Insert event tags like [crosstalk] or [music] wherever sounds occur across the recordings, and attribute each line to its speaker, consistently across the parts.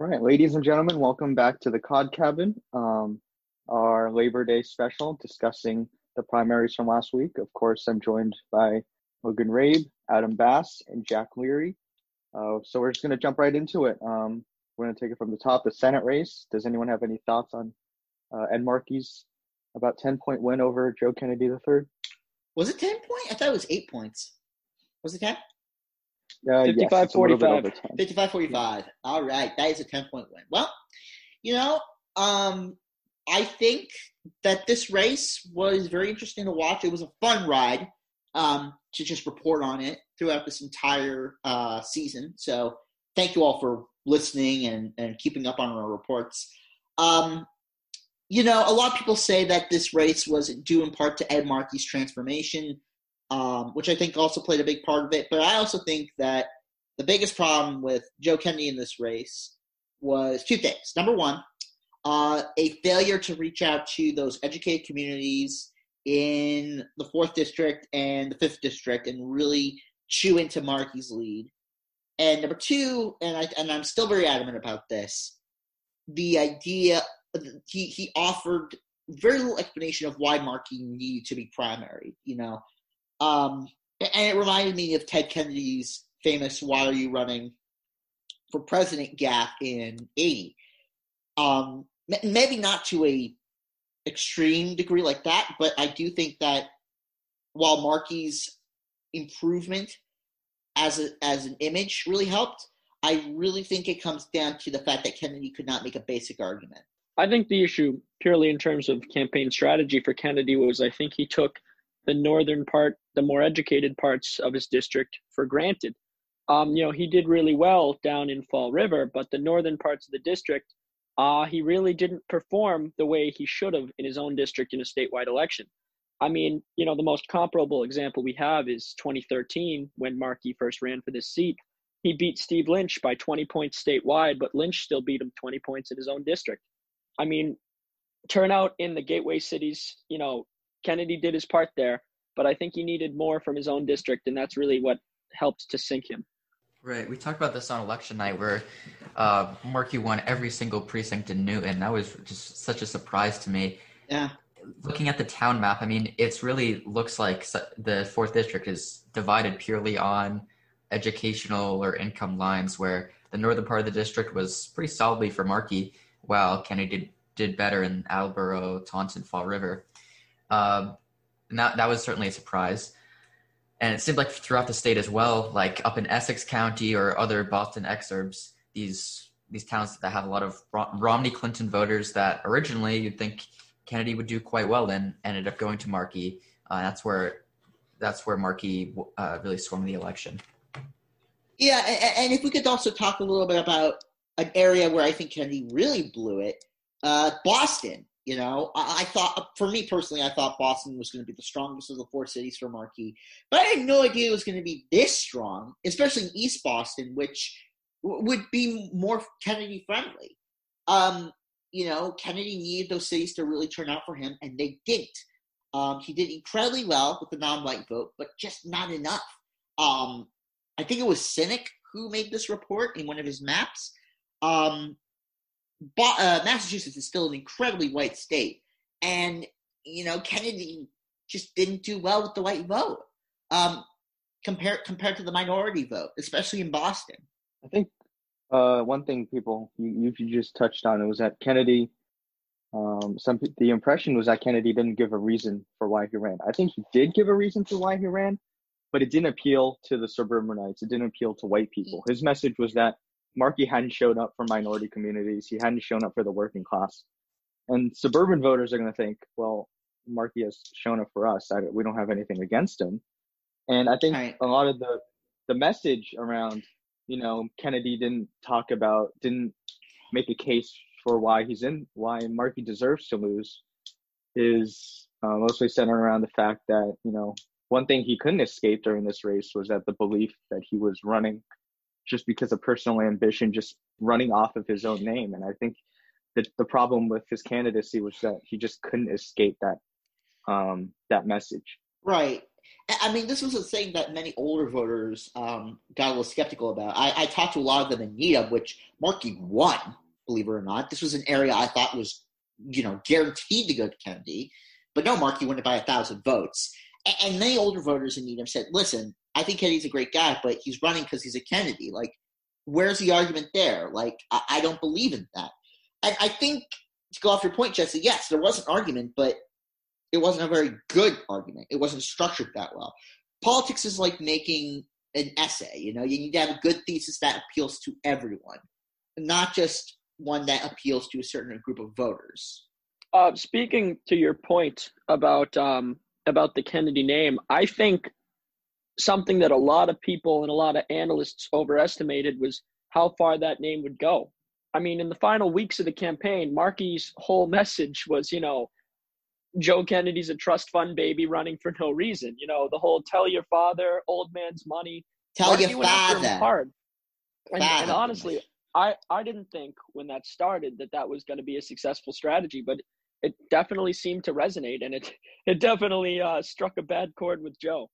Speaker 1: All right, ladies and gentlemen, welcome back to the Cod Cabin, um, our Labor Day special discussing the primaries from last week. Of course, I'm joined by Logan Rabe, Adam Bass, and Jack Leary. Uh, so we're just going to jump right into it. Um, we're going to take it from the top. The Senate race. Does anyone have any thoughts on uh, Ed Markey's about 10 point win over Joe Kennedy III?
Speaker 2: Was it 10 point? I thought it was eight points. Was it 10?
Speaker 1: Uh,
Speaker 3: 55
Speaker 1: yes, it's a little bit
Speaker 3: 45.
Speaker 2: 55 45. All right. That is a 10 point win. Well, you know, um, I think that this race was very interesting to watch. It was a fun ride um, to just report on it throughout this entire uh, season. So thank you all for listening and, and keeping up on our reports. Um, you know, a lot of people say that this race was due in part to Ed Markey's transformation, um, which I think also played a big part of it. But I also think that the biggest problem with Joe Kennedy in this race was two things. Number one, uh, a failure to reach out to those educated communities in the fourth district and the fifth district and really chew into Markey's lead. And number two, and I and I'm still very adamant about this, the idea he he offered very little explanation of why Markey needed to be primary. You know, um, and it reminded me of Ted Kennedy's famous "Why are you running for president?" gap in '80. Um, maybe not to a extreme degree like that, but I do think that while Markey's improvement as a, as an image really helped, I really think it comes down to the fact that Kennedy could not make a basic argument.
Speaker 3: I think the issue, purely in terms of campaign strategy for Kennedy, was I think he took the northern part, the more educated parts of his district, for granted. Um, you know, he did really well down in Fall River, but the northern parts of the district, uh, he really didn't perform the way he should have in his own district in a statewide election. I mean, you know, the most comparable example we have is 2013 when Markey first ran for this seat. He beat Steve Lynch by 20 points statewide, but Lynch still beat him 20 points in his own district. I mean, turnout in the gateway cities, you know, Kennedy did his part there, but I think he needed more from his own district, and that's really what helped to sink him.
Speaker 4: Right. We talked about this on election night where uh, Markey won every single precinct in Newton. That was just such a surprise to me.
Speaker 2: Yeah.
Speaker 4: Looking at the town map, I mean, it's really looks like the fourth district is divided purely on educational or income lines, where the northern part of the district was pretty solidly for Markey, while Kennedy did, did better in Attleboro, Taunton, Fall River. Um, and that, that was certainly a surprise and it seemed like throughout the state as well, like up in Essex County or other Boston exurbs, these these towns that have a lot of Rom- Romney Clinton voters that originally you'd think Kennedy would do quite well in, ended up going to Markey. Uh, that's where that's where Markey uh, really swung the election.
Speaker 2: Yeah, a- and if we could also talk a little bit about an area where I think Kennedy really blew it, uh, Boston. You know, I, I thought, for me personally, I thought Boston was going to be the strongest of the four cities for Markey, but I had no idea it was going to be this strong, especially in East Boston, which w- would be more Kennedy friendly. Um, you know, Kennedy needed those cities to really turn out for him, and they didn't. Um, he did incredibly well with the non-white vote, but just not enough. Um, I think it was Cynic who made this report in one of his maps. Um, Bo- uh, Massachusetts is still an incredibly white state, and you know Kennedy just didn't do well with the white vote um, compared compared to the minority vote, especially in Boston.
Speaker 1: I think uh, one thing people you, you just touched on it was that Kennedy. Um, some the impression was that Kennedy didn't give a reason for why he ran. I think he did give a reason for why he ran, but it didn't appeal to the suburbanites. It didn't appeal to white people. His message was that Markey hadn't shown up for minority communities. He hadn't shown up for the working class, and suburban voters are going to think, well, Markey has shown up for us. I, we don't have anything against him. And I think
Speaker 2: Right.
Speaker 1: a lot of the the message around, you know, Kennedy didn't talk about, didn't make a case for why he's in, why Markey deserves to lose, is uh, mostly centered around the fact that you know one thing he couldn't escape during this race was that the belief that he was running just because of personal ambition, just running off of his own name. And I think that the problem with his candidacy was that he just couldn't escape that um, that message.
Speaker 2: Right. I mean, this was a thing that many older voters um, got a little skeptical about. I, I, talked to a lot of them in Needham, which Markey won, believe it or not. This was an area I thought was, you know, guaranteed to go to Kennedy. But no, Markey won it by a thousand votes. And, and many older voters in Needham said, listen, I think Kennedy's a great guy, but he's running because he's a Kennedy. Like, where's the argument there? Like, I, I don't believe in that. And I think, to go off your point, Jessy, yes, there was an argument, but it wasn't a very good argument. It wasn't structured that well. Politics is like making an essay. You know, you need to have a good thesis that appeals to everyone, not just one that appeals to a certain group of voters.
Speaker 3: Uh, speaking to your point about um, about the Kennedy name, I think something that a lot of people and a lot of analysts overestimated was how far that name would go. I mean, in the final weeks of the campaign, Markey's whole [laughs] message was, you know, Joe Kennedy's a trust fund baby running for no reason. You know, the whole tell your father, old man's money.
Speaker 2: Tell Markey your father.
Speaker 3: Hard. And, and, honestly, I, I didn't think when that started that that was going to be a successful strategy, but it definitely seemed to resonate and it, [laughs] it definitely uh, struck a bad chord with Joe.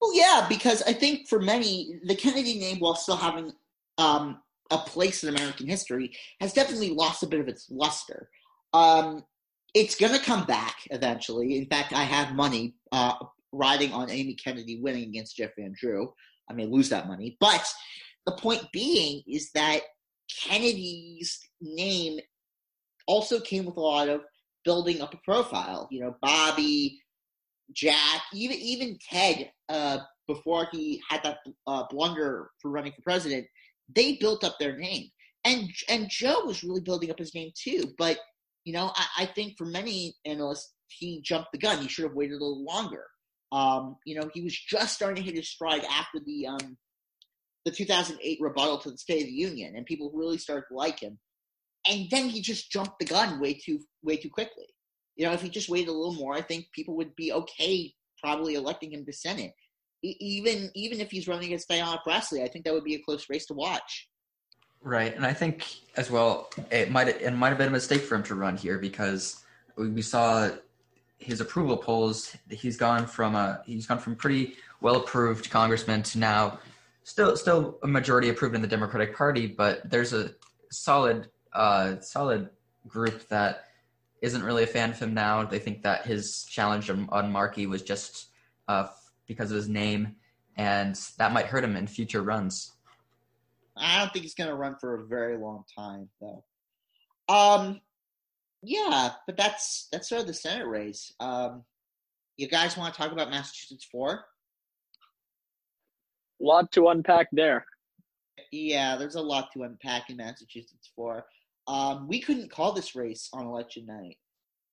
Speaker 2: Well, yeah, because I think for many, the Kennedy name, while still having um, a place in American history, has definitely lost a bit of its luster. Um, it's going to come back eventually. In fact, I have money uh, riding on Amy Kennedy winning against Jeff Van Drew. I may lose that money. But the point being is that Kennedy's name also came with a lot of building up a profile. You know, Bobby, Jack, even even Ted, uh, before he had that uh, blunder for running for president, they built up their name. And and Joe was really building up his name too. But you know, I, I think for many analysts, he jumped the gun. He should have waited a little longer. Um, you know, he was just starting to hit his stride after the um, the 2008 rebuttal to the State of the Union, and people really started to like him. And then he just jumped the gun way too way too quickly. You know, if he just waited a little more, I think people would be okay probably electing him to Senate. even even if he's running against Ayanna Pressley, I think that would be a close race to watch.
Speaker 4: Right, and I think as well it might it might have been a mistake for him to run here because we saw his approval polls. He's gone from a he's gone from pretty well approved congressman to now still still a majority approved in the Democratic Party, but there's a solid uh, solid group that isn't really a fan of him now. They think that his challenge on, on Markey was just uh, because of his name, and that might hurt him in future runs.
Speaker 2: I don't think he's going to run for a very long time, though. Um, yeah, but that's that's sort of the Senate race. Um, you guys want to talk about Massachusetts four?
Speaker 3: Lot to unpack there.
Speaker 2: Yeah, there's a lot to unpack in Massachusetts four. Um, we couldn't call this race on election night,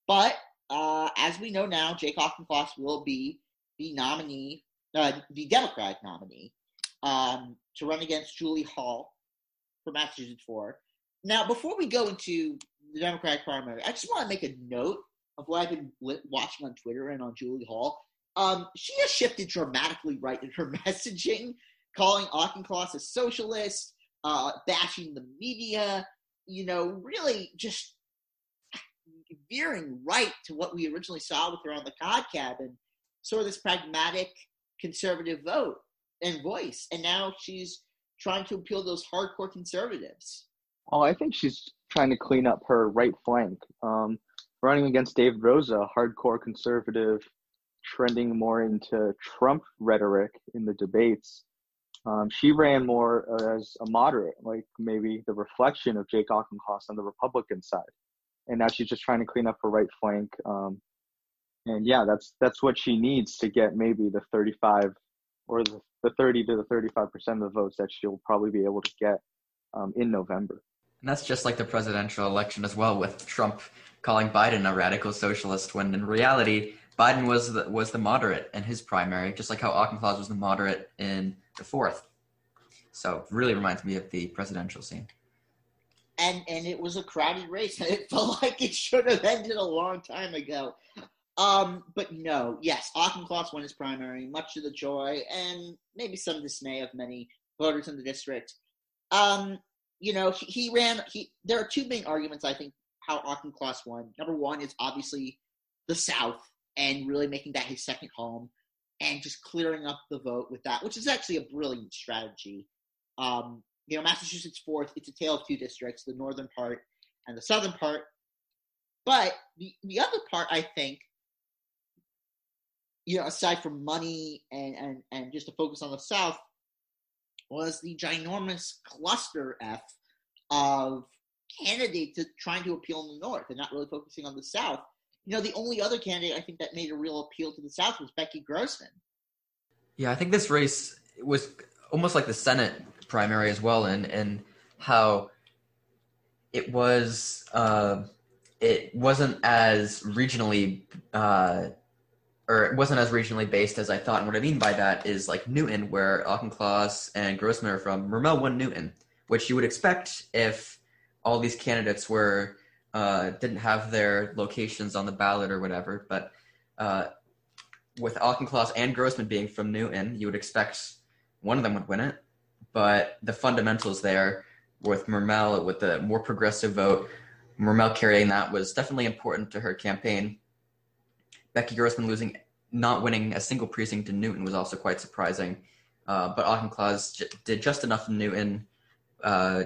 Speaker 2: but uh, as we know now, Jake Auchincloss will be the nominee, uh, the Democratic nominee um, to run against Julie Hall for Massachusetts 4. Now, before we go into the Democratic primary, I just want to make a note of what I've been watching on Twitter and on Julie Hall. Um, she has shifted dramatically right in her [laughs] messaging, calling Auchincloss a socialist, uh, bashing the media, you know, really just veering right to what we originally saw with her on the cod cabin, sort of this pragmatic conservative vote and voice, and now she's trying to appeal to those hardcore conservatives.
Speaker 1: Oh, I think she's trying to clean up her right flank. Um, running against David Rosa, hardcore conservative, trending more into Trump rhetoric in the debates. Um, she ran more as a moderate, like maybe the reflection of Jake Auchincloss on the Republican side. And now she's just trying to clean up her right flank. Um, and yeah, that's that's what she needs to get maybe the 35 or the, the 30 to the 35 percent of the votes that she'll probably be able to get um, in November.
Speaker 4: And that's just like the presidential election as well, with Trump calling Biden a radical socialist, when in reality Biden was the, was the moderate in his primary, just like how Auchincloss was the moderate in the fourth. So really reminds me of the presidential scene.
Speaker 2: And and it was a crowded race, and [laughs] it felt like it should have ended a long time ago. Um, but no, yes, Auchincloss won his primary, much to the joy and maybe some dismay of many voters in the district. Um, you know, he, he ran. He there are two main arguments I think how Auchincloss won. Number one is obviously the South and really making that his second home, and just clearing up the vote with that, which is actually a brilliant strategy. Um, you know, Massachusetts fourth, it's a tale of two districts, the northern part and the southern part. But the, the other part, I think, you know, aside from money and, and, and just to focus on the South, was the ginormous cluster F of candidates trying to appeal in the North and not really focusing on the South. You know, the only other candidate I think that made a real appeal to the South was Becky Grossman.
Speaker 4: Yeah, I think this race was almost like the Senate primary as well, and and how it was uh, it wasn't as regionally uh, or it wasn't as regionally based as I thought. And what I mean by that is like Newton, where Auchincloss and Grossman are from. Mermell won Newton, which you would expect if all these candidates were uh, didn't have their locations on the ballot or whatever. But uh, with Auchincloss and Grossman being from Newton, you would expect one of them would win it. But the fundamentals there with Mermell, with the more progressive vote, Mermell carrying that was definitely important to her campaign. Becky Grossman losing, not winning a single precinct in Newton was also quite surprising. Uh, but Auchincloss j- did just enough in Newton, uh,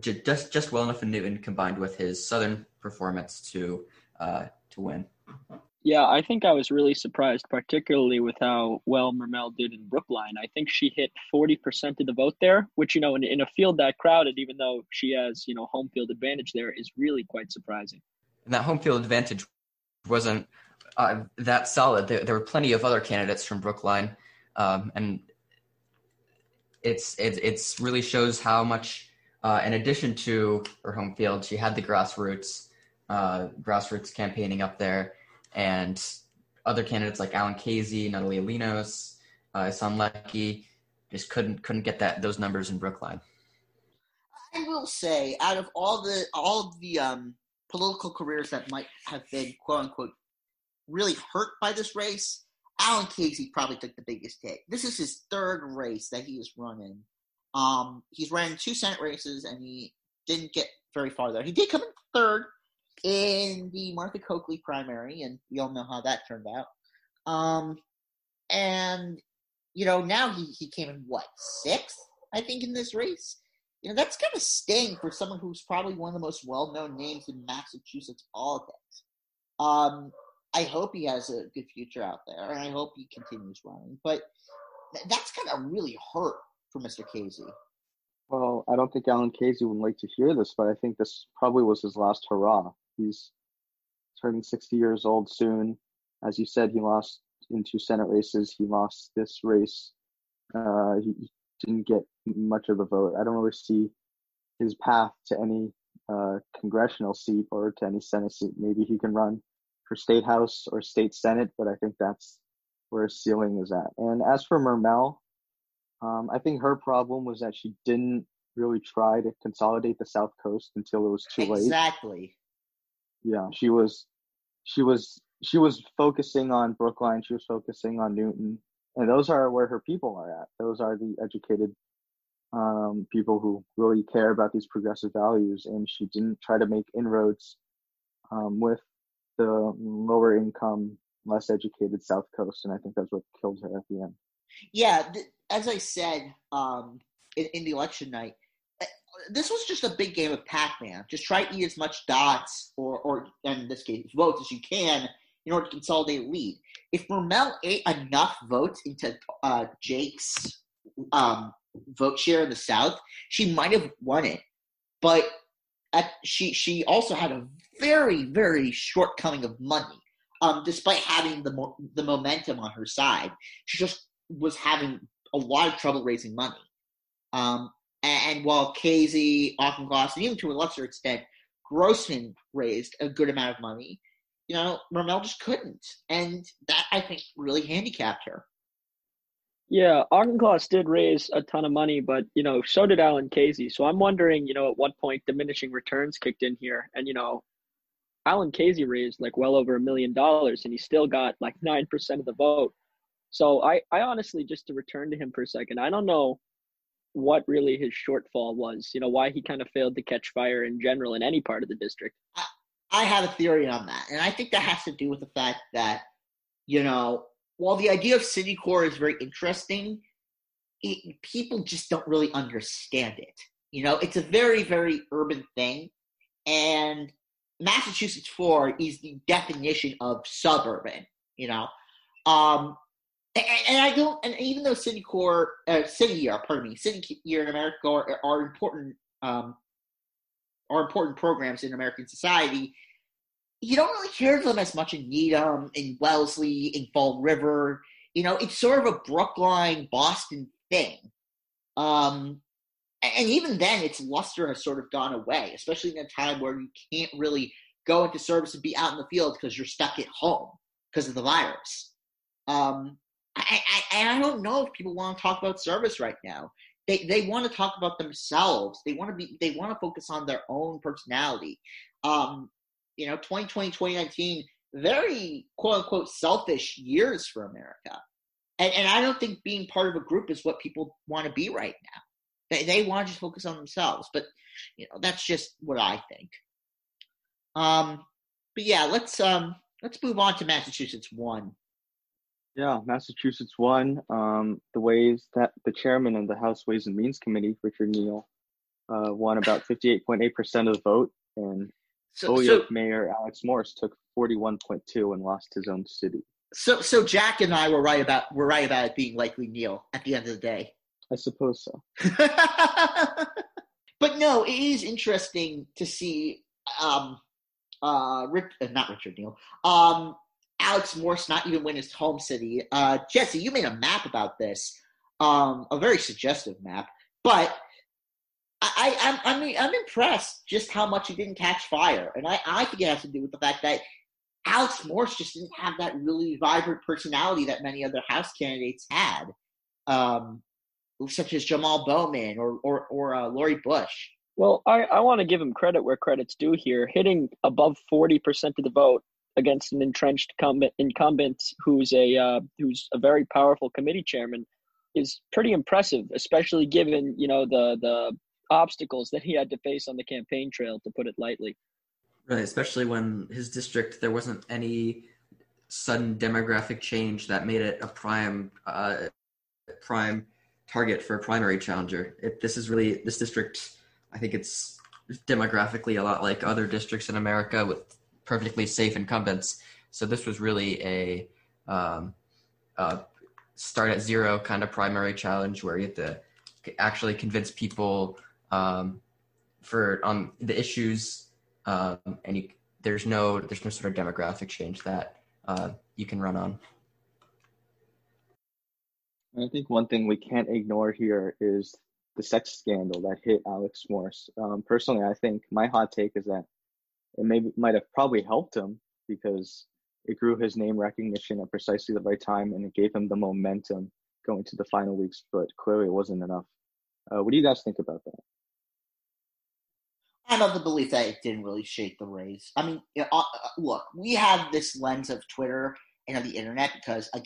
Speaker 4: just just well enough in Newton, combined with his Southern performance to uh, to win.
Speaker 3: Yeah, I think I was really surprised, particularly with how well Mermell did in Brookline. I think she hit 40% of the vote there, which, you know, in, in a field that crowded, even though she has, you know, home field advantage there, is really quite surprising.
Speaker 4: And that home field advantage wasn't uh, that solid. There, there, were plenty of other candidates from Brookline, um, and it's it it's really shows how much, uh, in addition to her home field, she had the grassroots uh, grassroots campaigning up there and other candidates like Alan Khazei, Natalia Linos, uh, Ihssane Leckey just couldn't couldn't get that those numbers in Brookline.
Speaker 2: I will say, out of all the all the um, political careers that might have been quote unquote really hurt by this race, Alan Khazei probably took the biggest hit. This is his third race that he is running. Um, he's ran two Senate races and he didn't get very far there. He did come in third in the Martha Coakley primary, and we all know how that turned out. Um, and you know now he he came in what sixth, I think, in this race. You know that's kind of sting for someone who's probably one of the most well-known names in Massachusetts politics. Um, I hope he has a good future out there, and I hope he continues running. But that's kind of really hurt for Mr. Khazei.
Speaker 1: Well, I don't think Alan Khazei would like to hear this, but I think this probably was his last hurrah. He's turning 60 years old soon. As you said, he lost in two Senate races. He lost this race. Uh, he didn't get much of a vote. I don't really see his path to any uh, congressional seat or to any Senate seat. Maybe he can run for state house or state senate, but I think that's where ceiling is at. And as for Mermell, um, I think her problem was that she didn't really try to consolidate the South Coast until it was too late.
Speaker 2: Exactly
Speaker 1: yeah, she was she was she was focusing on Brookline, she was focusing on Newton, and those are where her people are at. Those are the educated um, people who really care about these progressive values, and she didn't try to make inroads um, with the lower income, less educated South Coast, and I think that's what killed her at the end.
Speaker 2: Yeah, th- as I said um, in, in the election night, this was just a big game of Pac-Man. Just try to eat as much dots or, or in this case, votes as you can in order to consolidate lead. If Mermell ate enough votes into uh, Jake's um, vote share in the South, she might have won it. But at, she she also had a very very shortcoming of money. Um, despite having the mo- the momentum on her side, she just was having a lot of trouble raising money. Um, and while Khazei, Auchincloss, and even to a lesser extent, Grossman raised a good amount of money, you know, Mermell just couldn't. And that, I think, really handicapped her.
Speaker 3: Yeah, Auchincloss did raise a ton of money, but, you know, so did Alan Khazei. So I'm wondering, you know, at what point diminishing returns kicked in here. And, you know, Alan Khazei raised like well over a million dollars and he still got like 9% of the vote. So I, I honestly, just to return to him for a second, I don't know what really his shortfall was. You know, why he kind of failed to catch fire in general in any part of the district.
Speaker 2: I, have a theory on that, and I think that has to do with the fact that you know while the idea of city core is very interesting, it, people just don't really understand it. You know, it's a very, very urban thing. And Massachusetts 4 is the definition of suburban, you know. Um, and, and I don't, and even though Citicorp, uh, city year, pardon me, city year in America are, are important, um, are important programs in American society, you don't really hear of them as much in Needham, in Wellesley, in Fall River. You know, it's sort of a Brookline, Boston thing. Um, and even then, its luster has sort of gone away, especially in a time where you can't really go into service and be out in the field because you're stuck at home because of the virus. Um, I, I, I don't know if people want to talk about service right now. They, they want to talk about themselves. They want to be they want to focus on their own personality. Um, you know, 2020, 2019, very quote unquote selfish years for America. And, and I don't think being part of a group is what people want to be right now. They, they want to just focus on themselves. But, you know, that's just what I think. Um, but yeah, let's um, let's move on to Massachusetts one.
Speaker 1: Yeah, Massachusetts one. Um, the ways that the chairman of the House Ways and Means Committee, Richard Neal, uh, won about 58.8% of the vote, and so, Holyoke so, Mayor Alex Morse took 41.2 and lost his own city.
Speaker 2: So, so Jack and I were right about were right about it being likely Neal at the end of the day.
Speaker 1: I suppose so. [laughs]
Speaker 2: but no, it is interesting to see um, uh, Rick, uh, not Richard Neal, um, Alex Morse not even win his home city. Uh, Jessy, you made a map about this, um, a very suggestive map, but I, I'm, I'm, I'm impressed just how much he didn't catch fire. And I, I think it has to do with the fact that Alex Morse just didn't have that really vibrant personality that many other House candidates had, um, such as Jamal Bowman or, or, or uh, Cori Bush.
Speaker 3: Well, I, I want to give him credit where credit's due here. Hitting above 40% of the vote against an entrenched incumbent, incumbent who's a uh, who's a very powerful committee chairman is pretty impressive, especially given you know the the obstacles that he had to face on the campaign trail, to put it lightly.
Speaker 4: Right, especially when his district there wasn't any sudden demographic change that made it a prime uh, prime target for a primary challenger. This is really this district. I think it's demographically a lot like other districts in America with perfectly safe incumbents. So this was really a um, start at zero kind of primary challenge where you have to actually convince people um, for on the issues, um, and you, there's no there's no sort of demographic change that uh, you can run on.
Speaker 1: I think one thing we can't ignore here is the sex scandal that hit Alex Morse. Um, personally, I think my hot take is that it may might have probably helped him because it grew his name recognition at precisely the right time and it gave him the momentum going to the final weeks. But clearly, it wasn't enough. Uh, what do you guys think about that?
Speaker 2: I'm of the belief that it didn't really shake the race. I mean, uh, uh, look, we have this lens of Twitter and of the internet because, again,